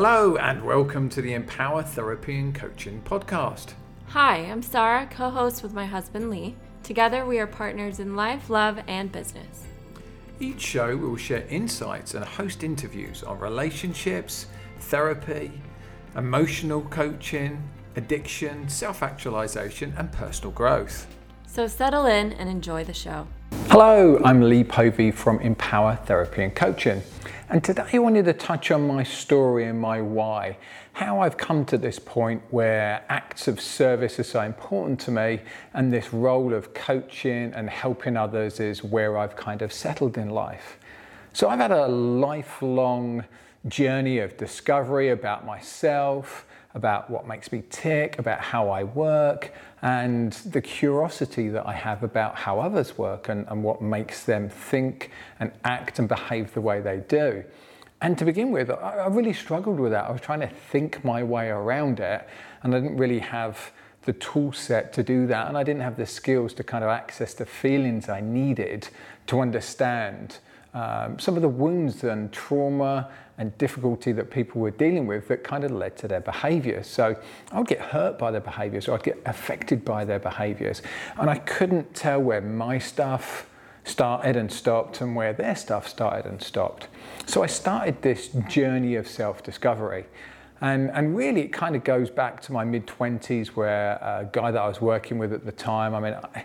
Hello, and welcome to the Empower Therapy and Coaching podcast. Hi, I'm Sarah, co host with my husband Lee. Together, we are partners in life, love, and business. Each show we will share insights and host interviews on relationships, therapy, emotional coaching, addiction, self actualization, and personal growth. So settle in and enjoy the show. Hello, I'm Lee Povey from Empower Therapy and Coaching. And today I wanted to touch on my story and my why, how I've come to this point where acts of service are so important to me, and this role of coaching and helping others is where I've kind of settled in life. So I've had a lifelong journey of discovery about myself, about what makes me tick, about how I work, and the curiosity that I have about how others work and, and what makes them think and act and behave the way they do. And to begin with, I, really struggled with that. I was trying to think my way around it, and I didn't really have the tool set to do that, and I didn't have the skills to kind of access the feelings I needed to understand um, some of the wounds and trauma and difficulty that people were dealing with that kind of led to their behaviors. So I would get hurt by their behaviors or I'd get affected by their behaviors. And I couldn't tell where my stuff started and stopped and where their stuff started and stopped. So I started this journey of self discovery. And, and really, it kind of goes back to my mid 20s, where a guy that I was working with at the time, I mean, I,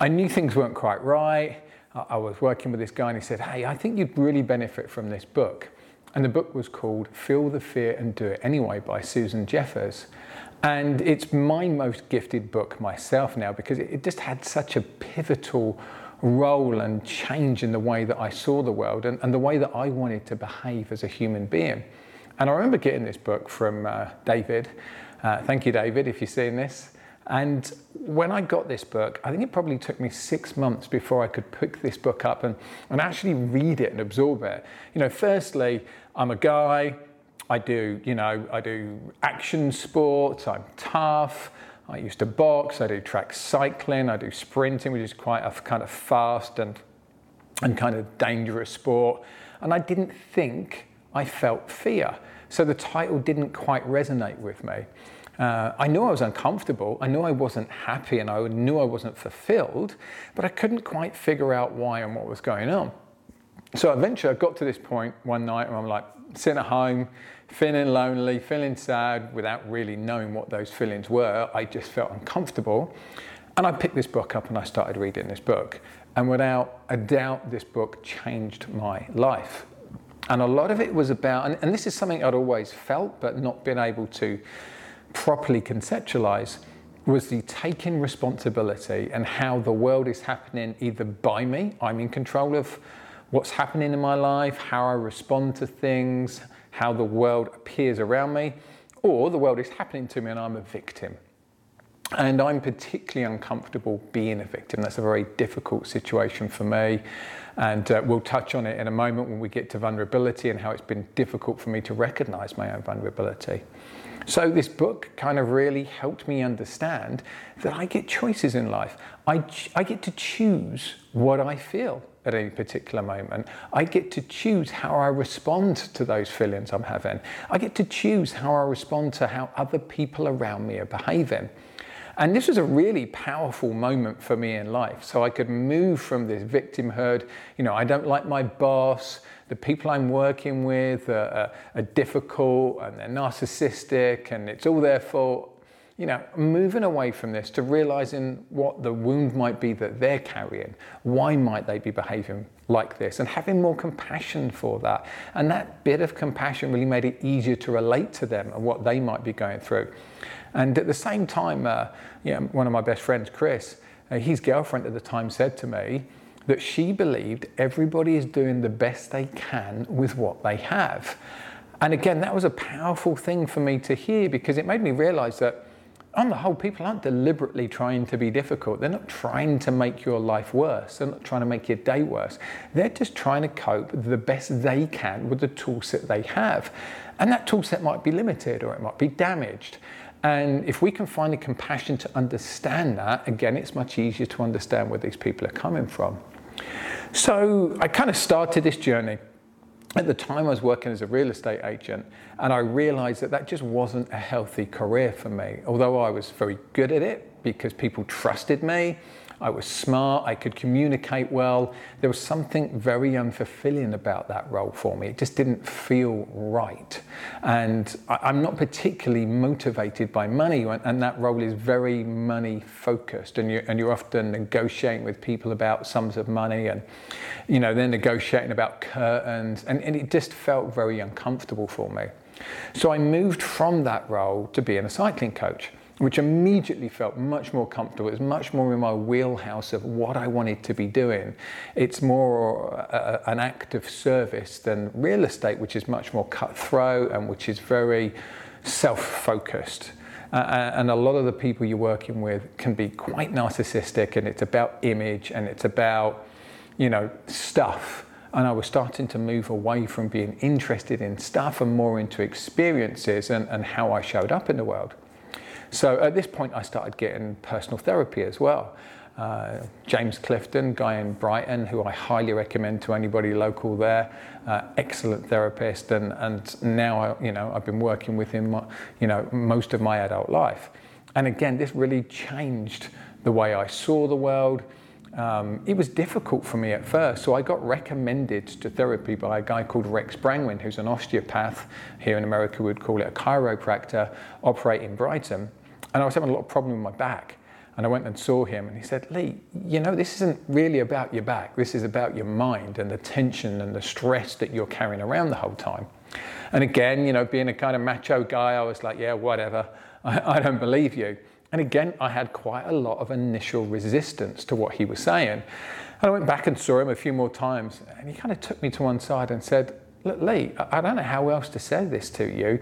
I knew things weren't quite right. I was working with this guy and he said, Hey, I think you'd really benefit from this book. And the book was called Feel the Fear and Do It Anyway by Susan Jeffers. And it's my most gifted book myself now because it just had such a pivotal role and change in the way that I saw the world and, and the way that I wanted to behave as a human being. And I remember getting this book from uh, David. Uh, thank you, David, if you're seeing this. And when I got this book, I think it probably took me six months before I could pick this book up and, and actually read it and absorb it. You know, firstly, I'm a guy, I do, you know, I do action sports, I'm tough, I used to box, I do track cycling, I do sprinting, which is quite a kind of fast and, and kind of dangerous sport. And I didn't think I felt fear. So the title didn't quite resonate with me. Uh, I knew I was uncomfortable, I knew I wasn't happy, and I knew I wasn't fulfilled, but I couldn't quite figure out why and what was going on. So eventually I got to this point one night where I'm like sitting at home, feeling lonely, feeling sad without really knowing what those feelings were. I just felt uncomfortable. And I picked this book up and I started reading this book. And without a doubt, this book changed my life. And a lot of it was about, and, and this is something I'd always felt but not been able to properly conceptualize was the taking responsibility and how the world is happening either by me, I'm in control of what's happening in my life, how I respond to things, how the world appears around me, or the world is happening to me and I'm a victim. And I'm particularly uncomfortable being a victim. That's a very difficult situation for me. And uh, we'll touch on it in a moment when we get to vulnerability and how it's been difficult for me to recognize my own vulnerability. So, this book kind of really helped me understand that I get choices in life. I, I get to choose what I feel at any particular moment. I get to choose how I respond to those feelings I'm having. I get to choose how I respond to how other people around me are behaving. And this was a really powerful moment for me in life. So I could move from this victimhood, you know, I don't like my boss, the people I'm working with are, are, are difficult and they're narcissistic and it's all their fault. You know, moving away from this to realizing what the wound might be that they're carrying. Why might they be behaving like this? And having more compassion for that. And that bit of compassion really made it easier to relate to them and what they might be going through. And at the same time, uh, you know, one of my best friends, Chris, uh, his girlfriend at the time said to me that she believed everybody is doing the best they can with what they have. And again, that was a powerful thing for me to hear because it made me realize that on the whole, people aren't deliberately trying to be difficult. They're not trying to make your life worse. They're not trying to make your day worse. They're just trying to cope the best they can with the toolset they have. And that toolset might be limited or it might be damaged. And if we can find the compassion to understand that, again, it's much easier to understand where these people are coming from. So I kind of started this journey. at the time I was working as a real estate agent and I realized that that just wasn't a healthy career for me. Although I was very good at it because people trusted me, I was smart, I could communicate well. There was something very unfulfilling about that role for me. It just didn't feel right. And I'm not particularly motivated by money, and that role is very money focused. And you're, and you're often negotiating with people about sums of money, and you know, they're negotiating about curtains, and, and it just felt very uncomfortable for me. So I moved from that role to being a cycling coach which immediately felt much more comfortable. It was much more in my wheelhouse of what I wanted to be doing. It's more a, an act of service than real estate, which is much more cutthroat and which is very self focused. Uh, uh, and a lot of the people you're working with can be quite narcissistic, and it's about image and it's about, you know, stuff and I was starting to move away from being interested in stuff and more into experiences and, and how I showed up in the world. So at this point, I started getting personal therapy as well. Uh, James Clifton, guy in Brighton, who I highly recommend to anybody local there, uh, excellent therapist, and and now I, you know I've been working with him, you know, most of my adult life, and again, this really changed the way I saw the world. Um, it was difficult for me at first, so I got recommended to therapy by a guy called Rex Brangwyn, who's an osteopath. Here in America, we'd call it a chiropractor, operating in Brighton. And I was having a lot of problem with my back. And I went and saw him, and he said, Lee, you know, this isn't really about your back. This is about your mind and the tension and the stress that you're carrying around the whole time. And again, you know, being a kind of macho guy, I was like, yeah, whatever. I, I don't believe you. And again, I had quite a lot of initial resistance to what he was saying. And I went back and saw him a few more times, and he kind of took me to one side and said, Look, Lee, I don't know how else to say this to you.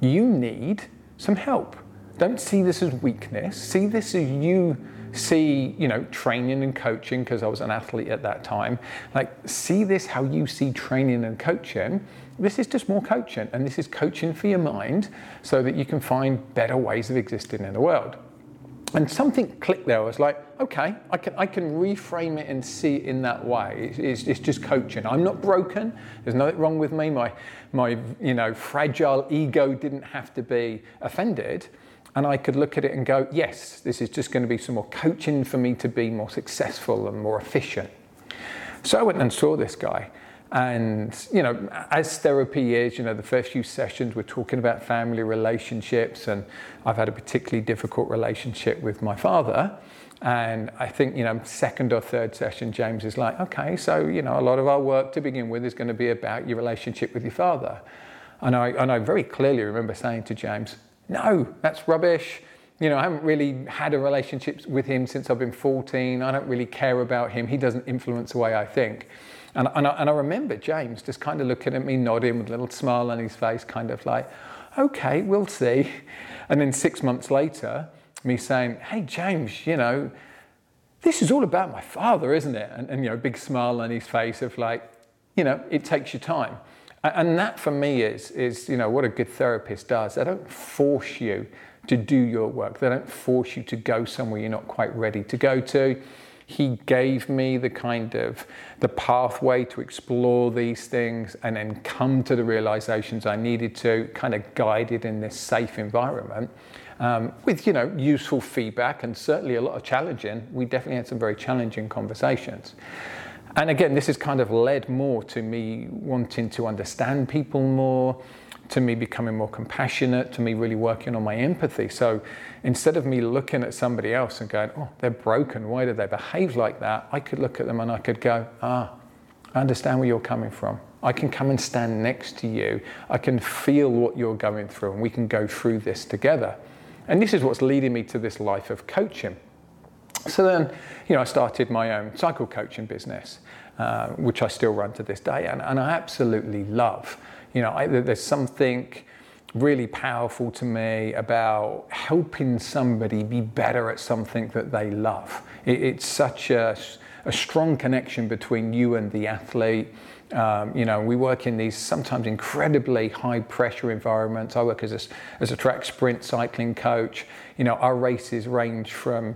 You need some help. Don't see this as weakness. See this as you see, you know, training and coaching, because I was an athlete at that time. Like, see this how you see training and coaching. This is just more coaching, and this is coaching for your mind so that you can find better ways of existing in the world. And something clicked there. I was like, okay, I can, I can reframe it and see it in that way. It's, it's just coaching. I'm not broken. There's nothing wrong with me. My, my you know, fragile ego didn't have to be offended and I could look at it and go, yes, this is just going to be some more coaching for me to be more successful and more efficient. So I went and saw this guy. And, you know, as therapy is, you know, the first few sessions we're talking about family relationships. And I've had a particularly difficult relationship with my father. And I think, you know, second or third session, James is like, okay, so, you know, a lot of our work to begin with is going to be about your relationship with your father. And I, and I very clearly remember saying to James, no, that's rubbish. You know, I haven't really had a relationship with him since I've been 14. I don't really care about him. He doesn't influence the way I think. And, and, I, and I remember James just kind of looking at me, nodding with a little smile on his face, kind of like, okay, we'll see. And then six months later, me saying, hey, James, you know, this is all about my father, isn't it? And, and you know, a big smile on his face of like, you know, it takes your time. And that for me is, is you know, what a good therapist does. They don't force you to do your work. They don't force you to go somewhere you're not quite ready to go to. He gave me the kind of the pathway to explore these things and then come to the realizations I needed to, kind of guided in this safe environment. Um, with you know useful feedback and certainly a lot of challenging. We definitely had some very challenging conversations. And again, this has kind of led more to me wanting to understand people more, to me becoming more compassionate, to me really working on my empathy. So instead of me looking at somebody else and going, oh, they're broken, why do they behave like that? I could look at them and I could go, ah, I understand where you're coming from. I can come and stand next to you. I can feel what you're going through, and we can go through this together. And this is what's leading me to this life of coaching. So then, you know, I started my own cycle coaching business, uh, which I still run to this day, and, and I absolutely love. You know, I, there's something really powerful to me about helping somebody be better at something that they love. It, it's such a, a strong connection between you and the athlete. Um, you know, we work in these sometimes incredibly high pressure environments. I work as a, as a track sprint cycling coach. You know, our races range from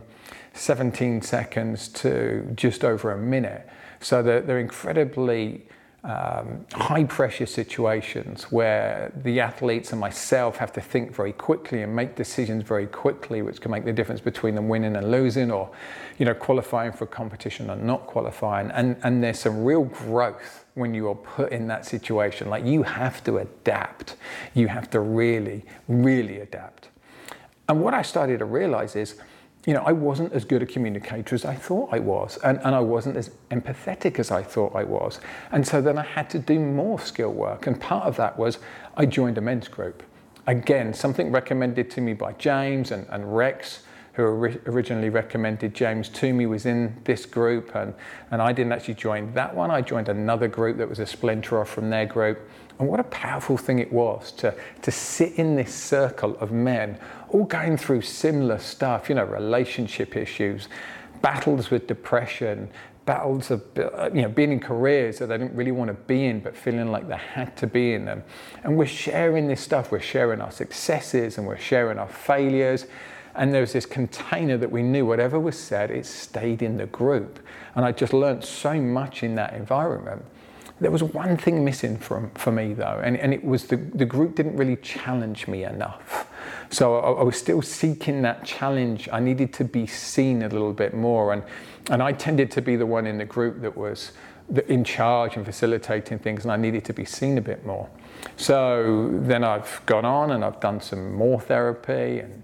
17 seconds to just over a minute. So they're, they're incredibly um, high pressure situations where the athletes and myself have to think very quickly and make decisions very quickly, which can make the difference between them winning and losing, or you know qualifying for a competition and not qualifying. And and there's some real growth when you are put in that situation. Like you have to adapt. You have to really, really adapt. And what I started to realize is you know, I wasn't as good a communicator as I thought I was, and, and I wasn't as empathetic as I thought I was. And so then I had to do more skill work. And part of that was I joined a men's group. Again, something recommended to me by James and, and Rex, who originally recommended James to me, was in this group. And, and I didn't actually join that one. I joined another group that was a splinter off from their group. And what a powerful thing it was to, to sit in this circle of men, all going through similar stuff, you know, relationship issues, battles with depression, battles of you know being in careers that they didn't really want to be in but feeling like they had to be in them. And we're sharing this stuff. We're sharing our successes and we're sharing our failures. And there was this container that we knew whatever was said it stayed in the group. And i just learned so much in that environment there was one thing missing from, for me though, and, and it was the, the group didn't really challenge me enough. So I, I, was still seeking that challenge. I needed to be seen a little bit more, and, and I tended to be the one in the group that was in charge and facilitating things, and I needed to be seen a bit more. So then I've gone on and I've done some more therapy and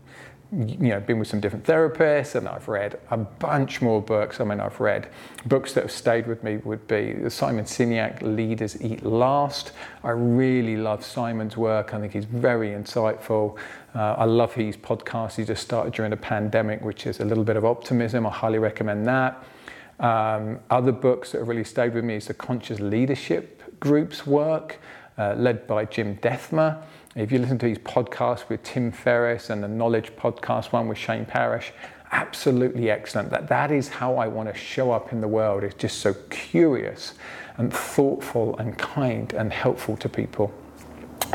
you know, been with some different therapists and I've read a bunch more books. I mean, I've read books that have stayed with me would be Simon Sinek, Leaders Eat Last. I really love Simon's work. I think he's very insightful. Uh, I love his podcast. He just started during the pandemic, which is a little bit of optimism. I highly recommend that. Um, other books that have really stayed with me is the Conscious Leadership Group's work, uh, led by Jim Dethmer. If you listen to his podcast with Tim Ferriss and the Knowledge podcast one with Shane Parrish, absolutely excellent. That that is how I want to show up in the world. It's just so curious and thoughtful and kind and helpful to people.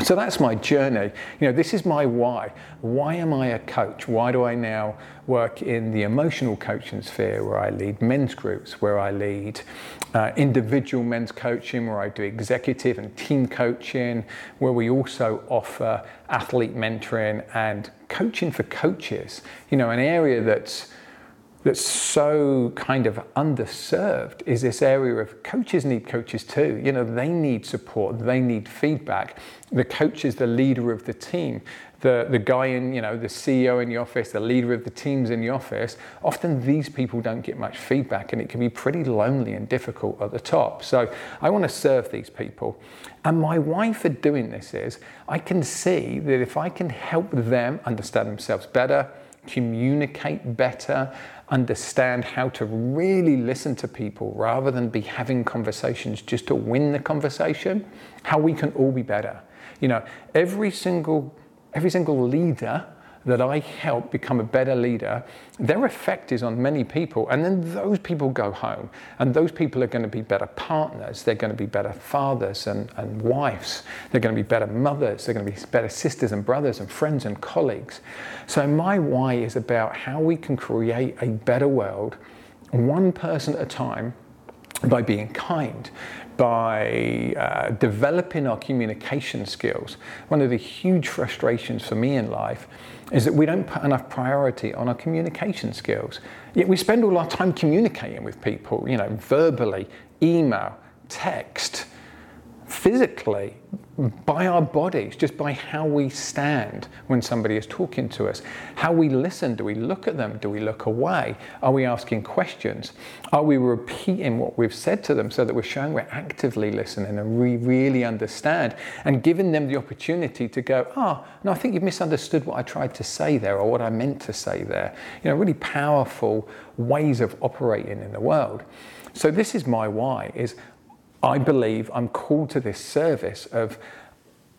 So that's my journey. You know, this is my why. Why am I a coach? Why do I now work in the emotional coaching sphere where I lead men's groups, where I lead uh, individual men's coaching, where I do executive and team coaching, where we also offer athlete mentoring and coaching for coaches. You know, an area that's that's so kind of underserved is this area of coaches need coaches too. You know, they need support, they need feedback. The coach is the leader of the team. The, the guy in, you know, the CEO in the office, the leader of the teams in the office, often these people don't get much feedback and it can be pretty lonely and difficult at the top. So I want to serve these people. And my why for doing this is I can see that if I can help them understand themselves better, communicate better, understand how to really listen to people rather than be having conversations just to win the conversation, how we can all be better. You know, every single every single leader that I help become a better leader, their effect is on many people. And then those people go home, and those people are going to be better partners. They're going to be better fathers and, and wives. They're going to be better mothers. They're going to be better sisters and brothers and friends and colleagues. So, my why is about how we can create a better world, one person at a time, by being kind, by uh, developing our communication skills. One of the huge frustrations for me in life is that we don't put enough priority on our communication skills. Yet we spend all our time communicating with people, you know, verbally, email, text, physically, by our bodies, just by how we stand when somebody is talking to us, how we listen. Do we look at them? Do we look away? Are we asking questions? Are we repeating what we've said to them so that we're showing we're actively listening and we really understand and giving them the opportunity to go, oh, no, I think you've misunderstood what I tried to say there or what I meant to say there. You know, really powerful ways of operating in the world. So this is my why is I believe I'm called to this service of,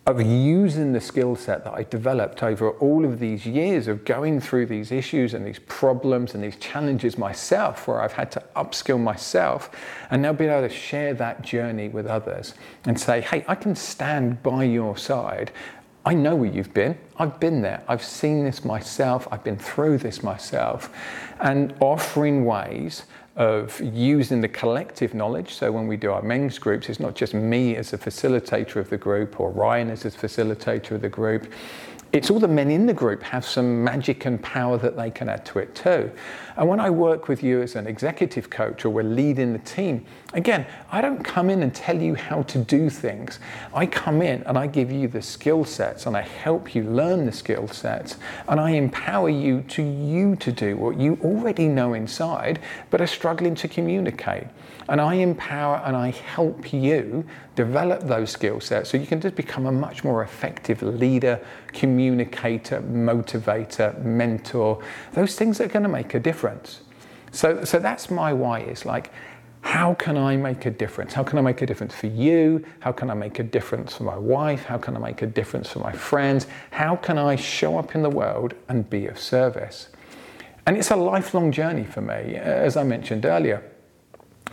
of using the skill set that I developed over all of these years of going through these issues and these problems and these challenges myself, where I've had to upskill myself, and now being able to share that journey with others and say, hey, I can stand by your side I know where you've been. I've been there. I've seen this myself. I've been through this myself. And offering ways of using the collective knowledge. So when we do our men's groups, it's not just me as a facilitator of the group or Ryan as a facilitator of the group it's all the men in the group have some magic and power that they can add to it too. And when I work with you as an executive coach or we're leading the team, again, I don't come in and tell you how to do things. I come in and I give you the skill sets and I help you learn the skill sets and I empower you to you to do what you already know inside but are struggling to communicate. And I empower and I help you develop those skill sets so you can just become a much more effective leader, communicator, motivator, mentor. Those things are going to make a difference. So, so that's my why is like, how can I make a difference? How can I make a difference for you? How can I make a difference for my wife? How can I make a difference for my friends? How can I show up in the world and be of service? And it's a lifelong journey for me, as I mentioned earlier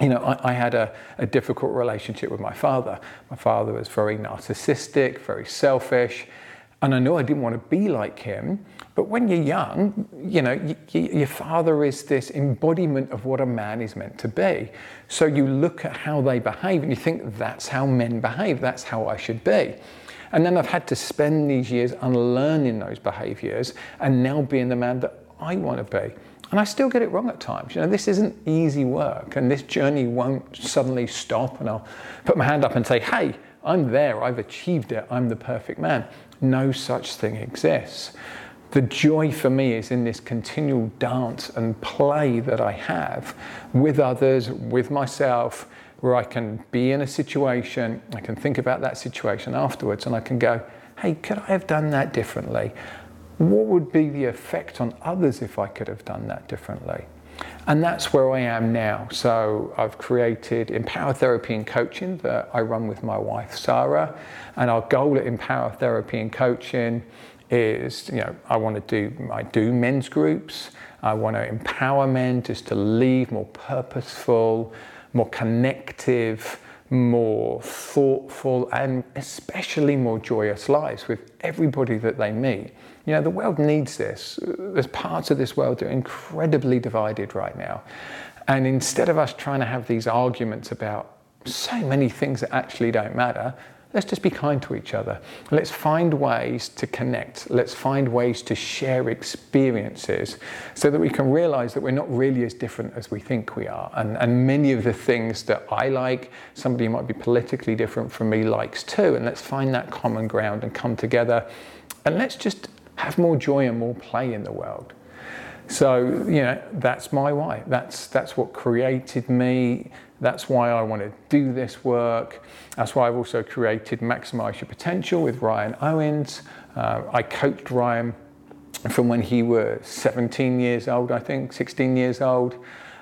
you know, I, I had a, a, difficult relationship with my father. My father was very narcissistic, very selfish, and I knew I didn't want to be like him. But when you're young, you know, y- y- your father is this embodiment of what a man is meant to be. So you look at how they behave and you think, that's how men behave, that's how I should be. And then I've had to spend these years unlearning those behaviors and now being the man that I want to be. And I still get it wrong at times. You know, this isn't easy work, and this journey won't suddenly stop, and I'll put my hand up and say, hey, I'm there, I've achieved it, I'm the perfect man. No such thing exists. The joy for me is in this continual dance and play that I have with others, with myself, where I can be in a situation, I can think about that situation afterwards, and I can go, hey, could I have done that differently? What would be the effect on others if I could have done that differently? And that's where I am now. So I've created Empower Therapy and Coaching that I run with my wife, Sarah. And our goal at Empower Therapy and Coaching is, you know, I want to do, I do men's groups. I want to empower men just to lead more purposeful, more connective, more thoughtful, and especially more joyous lives with everybody that they meet. You know, the world needs this. There's parts of this world that are incredibly divided right now. And instead of us trying to have these arguments about so many things that actually don't matter, let's just be kind to each other. Let's find ways to connect. Let's find ways to share experiences so that we can realize that we're not really as different as we think we are. And, and many of the things that I like, somebody might be politically different from me likes too. And let's find that common ground and come together. And let's just have more joy and more play in the world. So, you know, that's my why. That's, that's what created me. That's why I want to do this work. That's why I've also created Maximize Your Potential with Ryan Owens. Uh, I coached Ryan from when he was 17 years old, I think, 16 years old,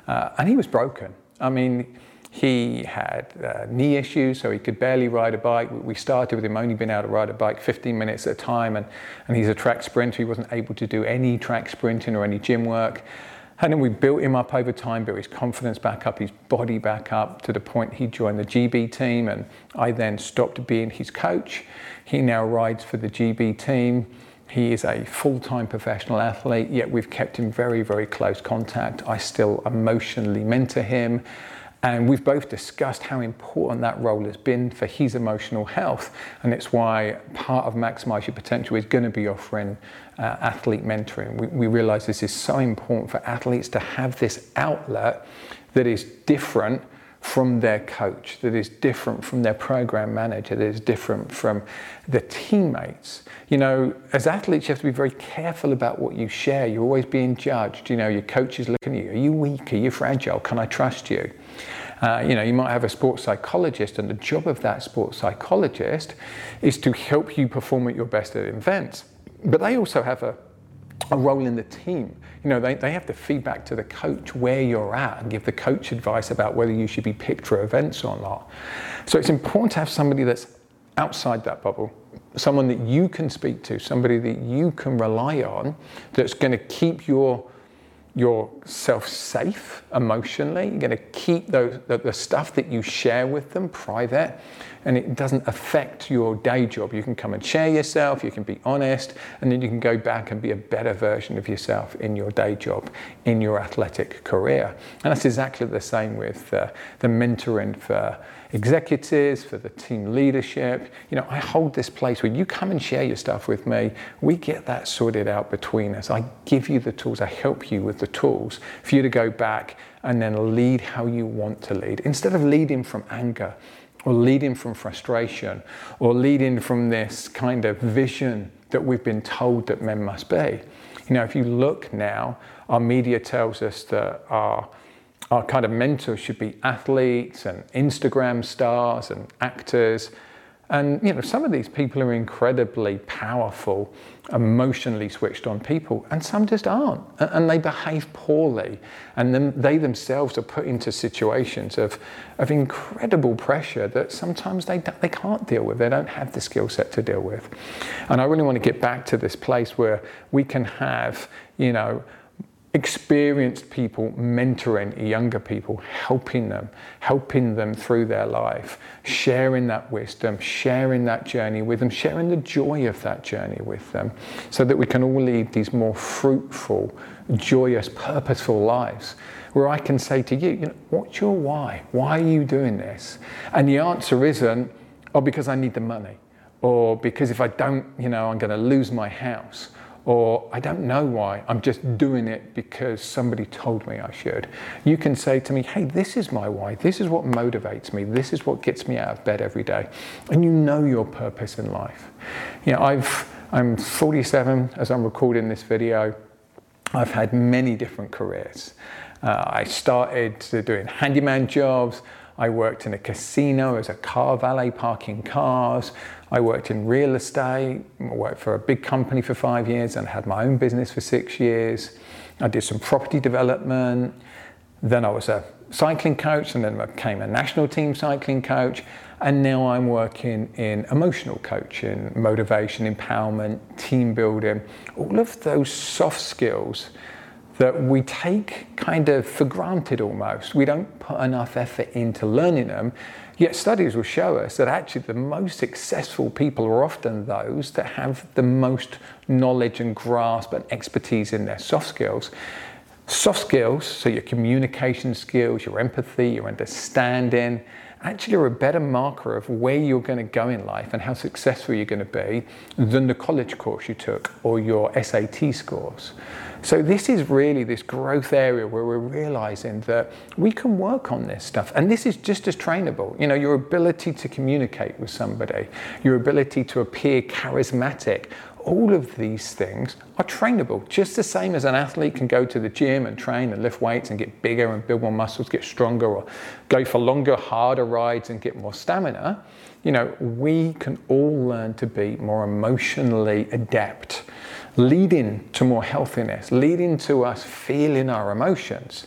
uh, and he was broken. I mean, he had uh, knee issues, so he could barely ride a bike. We started with him only being able to ride a bike 15 minutes at a time, and, and he's a track sprinter. He wasn't able to do any track sprinting or any gym work. And then we built him up over time, built his confidence back up, his body back up to the point he joined the GB team. And I then stopped being his coach. He now rides for the GB team. He is a full time professional athlete, yet we've kept in very, very close contact. I still emotionally mentor him. And we've both discussed how important that role has been for his emotional health. And it's why part of Maximize Your Potential is going to be offering uh, athlete mentoring. We, we realize this is so important for athletes to have this outlet that is different from their coach, that is different from their program manager, that is different from the teammates. You know, as athletes, you have to be very careful about what you share. You're always being judged. You know, your coach is looking at you. Are you weak? Are you fragile? Can I trust you? Uh, you know, you might have a sports psychologist, and the job of that sports psychologist is to help you perform at your best at events. But they also have a, a role in the team. You know, they, they have to feedback to the coach where you're at and give the coach advice about whether you should be picked for events or not. So it's important to have somebody that's outside that bubble, someone that you can speak to, somebody that you can rely on that's going to keep your yourself safe emotionally. You're going to keep those, the, the stuff that you share with them private and it doesn't affect your day job. You can come and share yourself, you can be honest, and then you can go back and be a better version of yourself in your day job, in your athletic career. And that's exactly the same with uh, the mentoring for executives, for the team leadership. You know, I hold this place where you come and share your stuff with me. We get that sorted out between us. I give you the tools, I help you with the tools for you to go back and then lead how you want to lead instead of leading from anger or leading from frustration or leading from this kind of vision that we've been told that men must be. You know, if you look now, our media tells us that our our kind of mentors should be athletes and Instagram stars and actors. And you know, some of these people are incredibly powerful, emotionally switched on people, and some just aren't, and they behave poorly, and then they themselves are put into situations of, of incredible pressure that sometimes they they can't deal with. They don't have the skill set to deal with, and I really want to get back to this place where we can have, you know experienced people mentoring younger people, helping them, helping them through their life, sharing that wisdom, sharing that journey with them, sharing the joy of that journey with them, so that we can all lead these more fruitful, joyous, purposeful lives. Where I can say to you, you know, what's your why? Why are you doing this? And the answer isn't, oh, because I need the money, or because if I don't, you know, I'm going to lose my house or I don't know why, I'm just doing it because somebody told me I should. You can say to me, hey, this is my why, this is what motivates me, this is what gets me out of bed every day. And you know your purpose in life. You know, I've, I'm 47 as I'm recording this video. I've had many different careers. Uh, I started doing handyman jobs. I worked in a casino as a car valet parking cars. I worked in real estate. I worked for a big company for five years and had my own business for six years. I did some property development. Then I was a cycling coach and then I became a national team cycling coach. And now I'm working in emotional coaching, motivation, empowerment, team building, all of those soft skills that we take kind of for granted almost. We don't put enough effort into learning them. Yet studies will show us that actually the most successful people are often those that have the most knowledge and grasp and expertise in their soft skills. Soft skills, so your communication skills, your empathy, your understanding, actually are a better marker of where you're going to go in life and how successful you're going to be than the college course you took or your SAT scores. So this is really this growth area where we're realizing that we can work on this stuff. And this is just as trainable. You know, your ability to communicate with somebody, your ability to appear charismatic, all of these things are trainable. Just the same as an athlete can go to the gym and train and lift weights and get bigger and build more muscles, get stronger, or go for longer, harder rides and get more stamina. You know, we can all learn to be more emotionally adept leading to more healthiness, leading to us feeling our emotions.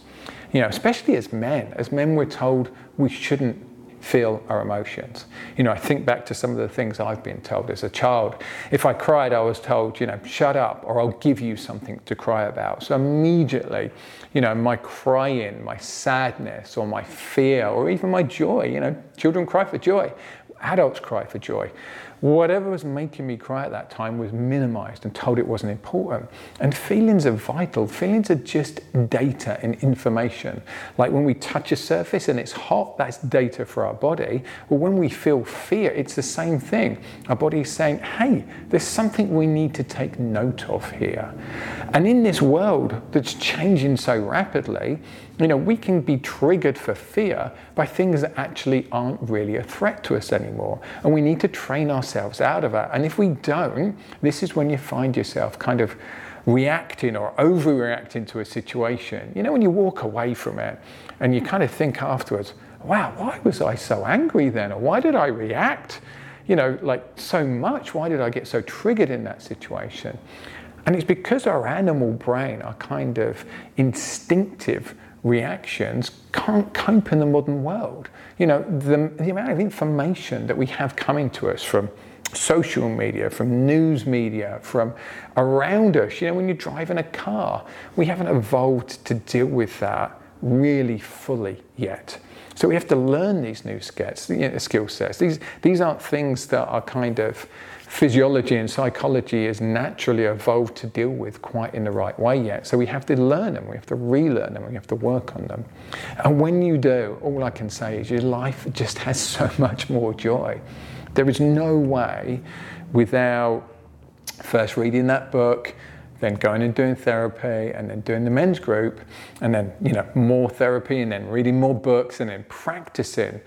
You know, especially as men, as men we're told we shouldn't feel our emotions. You know, I think back to some of the things I've been told as a child. If I cried, I was told, you know, shut up or I'll give you something to cry about. So immediately, you know, my crying, my sadness or my fear or even my joy, you know, children cry for joy, adults cry for joy whatever was making me cry at that time was minimized and told it wasn't important. And feelings are vital. Feelings are just data and information. Like when we touch a surface and it's hot, that's data for our body. Well, when we feel fear, it's the same thing. Our body's saying, hey, there's something we need to take note of here. And in this world that's changing so rapidly, you know, we can be triggered for fear by things that actually aren't really a threat to us anymore. And we need to train ourselves out of that. And if we don't, this is when you find yourself kind of reacting or overreacting to a situation. You know, when you walk away from it and you kind of think afterwards, wow, why was I so angry then? Or why did I react, you know, like so much? Why did I get so triggered in that situation? And it's because our animal brain, our kind of instinctive reactions can't cope in the modern world. You know, the, the amount of information that we have coming to us from social media, from news media, from around us. You know, when you're driving a car, we haven't evolved to deal with that really fully yet. So we have to learn these new skills, you know, skill sets. These, these aren't things that are kind of physiology and psychology is naturally evolved to deal with quite in the right way yet. So we have to learn them, we have to relearn them, we have to work on them. And when you do, all I can say is your life just has so much more joy. There is no way without first reading that book, then going and doing therapy and then doing the men's group and then you know more therapy and then reading more books and then practicing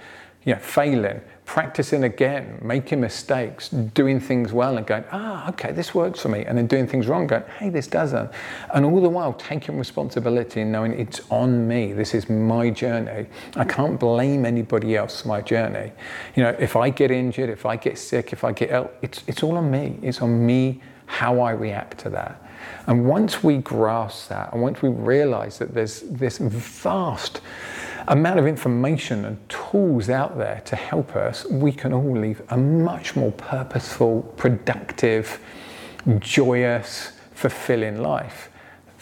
you know failing practicing again making mistakes doing things well and going ah okay this works for me and then doing things wrong going hey this doesn't. And all the while taking responsibility and knowing it's on me. This is my journey. I can't blame anybody else for my journey. You know if i get injured if i get sick if i get ill it's, it's all on me. It's on me how i react to that. And once we grasp that, and once we realize that there's this vast amount of information and tools out there to help us, we can all live a much more purposeful, productive, joyous, fulfilling life.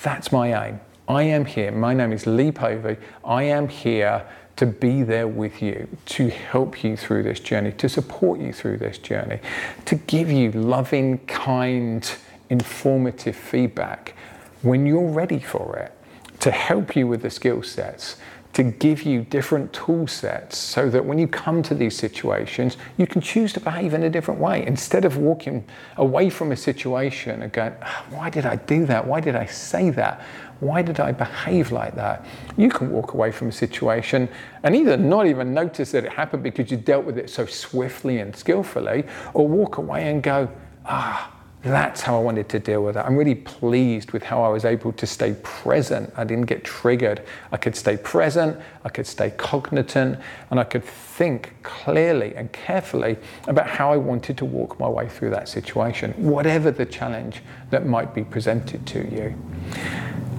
That's my aim. I am here. My name is Lee Povey. I am here to be there with you, to help you through this journey, to support you through this journey, to give you loving, kind, informative feedback when you're ready for it to help you with the skill sets to give you different tool sets so that when you come to these situations, you can choose to behave in a different way. Instead of walking away from a situation and going, oh, why did I do that? Why did I say that? Why did I behave like that? You can walk away from a situation and either not even notice that it happened because you dealt with it so swiftly and skillfully, or walk away and go, ah, that's how I wanted to deal with it. I'm really pleased with how I was able to stay present. I didn't get triggered. I could stay present, I could stay cognizant, and I could think clearly and carefully about how I wanted to walk my way through that situation, whatever the challenge that might be presented to you.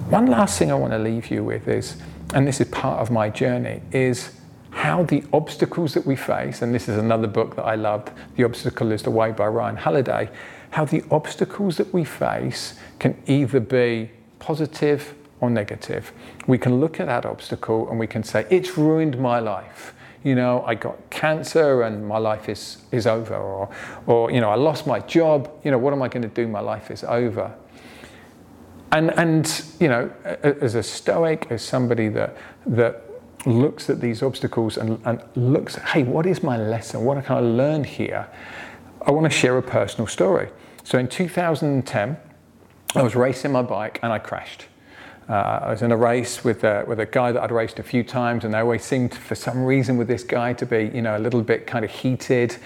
One last thing I want to leave you with is, and this is part of my journey, is how the obstacles that we face, and this is another book that I loved, The Obstacle is the Way by Ryan Holiday how the obstacles that we face can either be positive or negative. We can look at that obstacle and we can say, it's ruined my life. You know, I got cancer and my life is, is over. Or, or, you know, I lost my job. You know, what am I going to do? My life is over. And, and you know, as a stoic, as somebody that, that looks at these obstacles and, and looks, hey, what is my lesson? What can I learn here? I want to share a personal story. So in 2010, I was racing my bike and I crashed. Uh, I was in a race with a, with a guy that I'd raced a few times, and they always seemed, for some reason, with this guy to be, you know, a little bit kind of heated.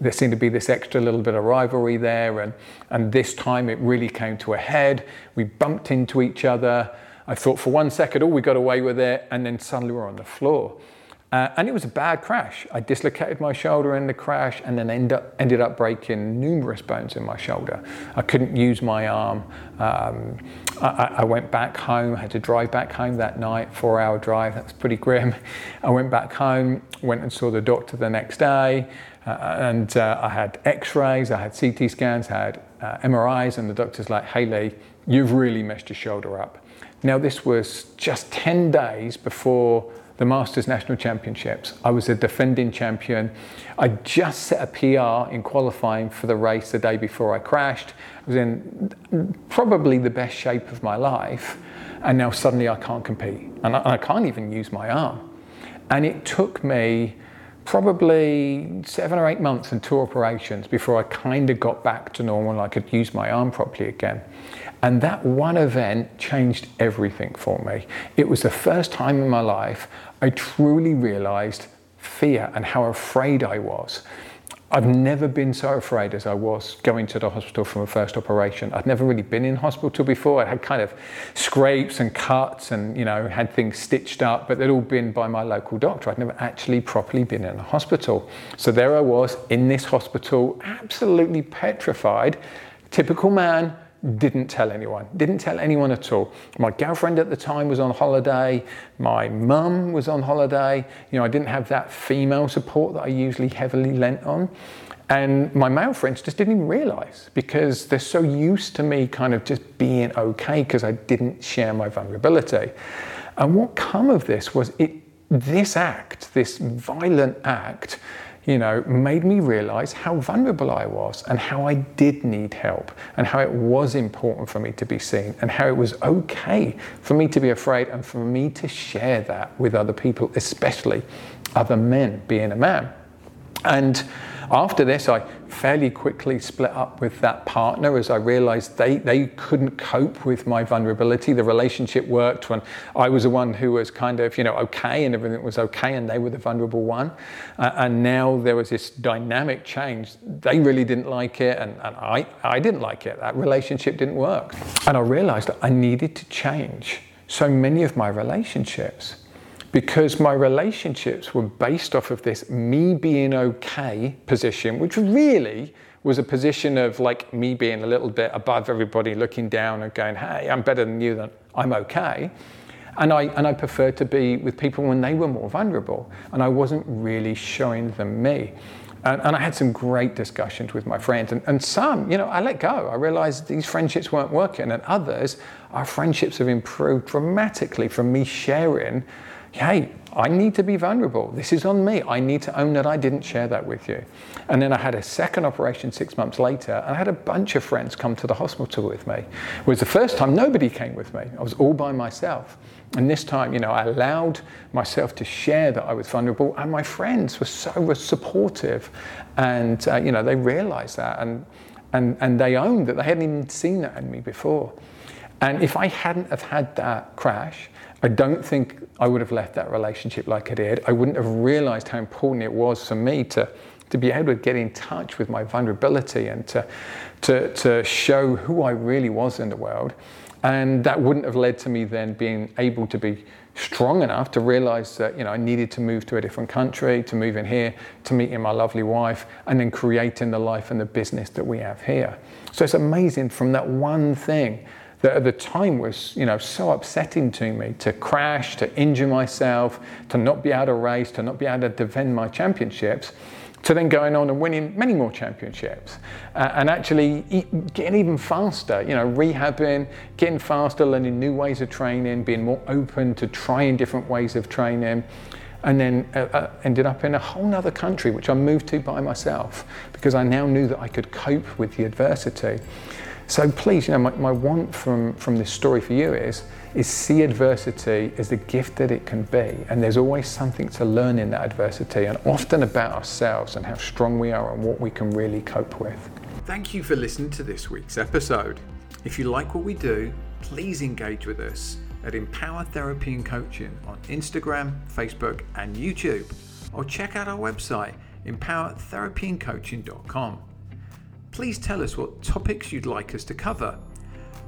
There seemed to be this extra little bit of rivalry there, and and this time it really came to a head. We bumped into each other. I thought for one second, oh, we got away with it, and then suddenly we're on the floor. Uh, and it was a bad crash. I dislocated my shoulder in the crash and then end up, ended up breaking numerous bones in my shoulder. I couldn't use my arm. Um, I, I, went back home, had to drive back home that night, four hour drive, that's pretty grim. I went back home, went and saw the doctor the next day, uh, and uh, I had x rays, I had CT scans, I had uh, MRIs, and the doctor's like, hey Lee, you've really messed your shoulder up. Now, this was just 10 days before the Masters National Championships. I was a defending champion. I just set a PR in qualifying for the race the day before I crashed. I was in probably the best shape of my life, and now suddenly I can't compete. And I, I can't even use my arm. And it took me probably seven or eight months and two operations before I kind of got back to normal and I could use my arm properly again. And that one event changed everything for me. It was the first time in my life I truly realized fear and how afraid I was. I've never been so afraid as I was going to the hospital from a first operation. I'd never really been in hospital before. I had kind of scrapes and cuts and, you know, had things stitched up, but they'd all been by my local doctor. I'd never actually properly been in a hospital. So there I was in this hospital, absolutely petrified, typical man, didn't tell anyone, didn't tell anyone at all. My girlfriend at the time was on holiday, my mum was on holiday. You know, I didn't have that female support that I usually heavily lent on. And my male friends just didn't even realize because they're so used to me kind of just being okay because I didn't share my vulnerability. And what come of this was it this act, this violent act, you know, made me realize how vulnerable I was and how I did need help and how it was important for me to be seen and how it was okay for me to be afraid and for me to share that with other people, especially other men, being a man. And after this, I fairly quickly split up with that partner as I realized they, they couldn't cope with my vulnerability. The relationship worked when I was the one who was kind of, you know, okay and everything was okay and they were the vulnerable one. Uh, and now there was this dynamic change. They really didn't like it and, and I, I didn't like it. That relationship didn't work. And I realized I needed to change so many of my relationships because my relationships were based off of this me being okay position, which really was a position of like me being a little bit above everybody, looking down and going, hey, I'm better than you, then I'm okay. And I, and I preferred to be with people when they were more vulnerable, and I wasn't really showing them me. And, and, I had some great discussions with my friends, and, and some, you know, I let go. I realized these friendships weren't working, and others, our friendships have improved dramatically from me sharing hey, I need to be vulnerable. This is on me. I need to own that I didn't share that with you. And then I had a second operation six months later, and I had a bunch of friends come to the hospital with me. It was the first time, nobody came with me. I was all by myself. And this time, you know, I allowed myself to share that I was vulnerable, and my friends were so supportive. And, uh, you know, they realized that, and, and, and they owned that they hadn't even seen that in me before. And if I hadn't have had that crash, I don't think I would have left that relationship like I did. I wouldn't have realized how important it was for me to, to be able to get in touch with my vulnerability and to, to, to show who I really was in the world. And that wouldn't have led to me then being able to be strong enough to realize that you know I needed to move to a different country, to move in here, to meet my lovely wife, and then creating the life and the business that we have here. So it's amazing from that one thing that at the time was, you know, so upsetting to me to crash, to injure myself, to not be able to race, to not be able to defend my championships, to then going on and winning many more championships uh, and actually getting even faster, you know, rehabbing, getting faster, learning new ways of training, being more open to trying different ways of training. And then uh, uh, ended up in a whole other country, which I moved to by myself because I now knew that I could cope with the adversity. So please, you know, my, my want from, from this story for you is, is see adversity as the gift that it can be. And there's always something to learn in that adversity and often about ourselves and how strong we are and what we can really cope with. Thank you for listening to this week's episode. If you like what we do, please engage with us at Empower Therapy and Coaching on Instagram, Facebook, and YouTube, or check out our website, empowertherapyandcoaching.com please tell us what topics you'd like us to cover,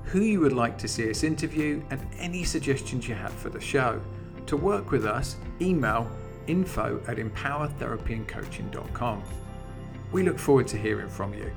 who you would like to see us interview, and any suggestions you have for the show. To work with us, email info at empowertherapyandcoaching.com. We look forward to hearing from you.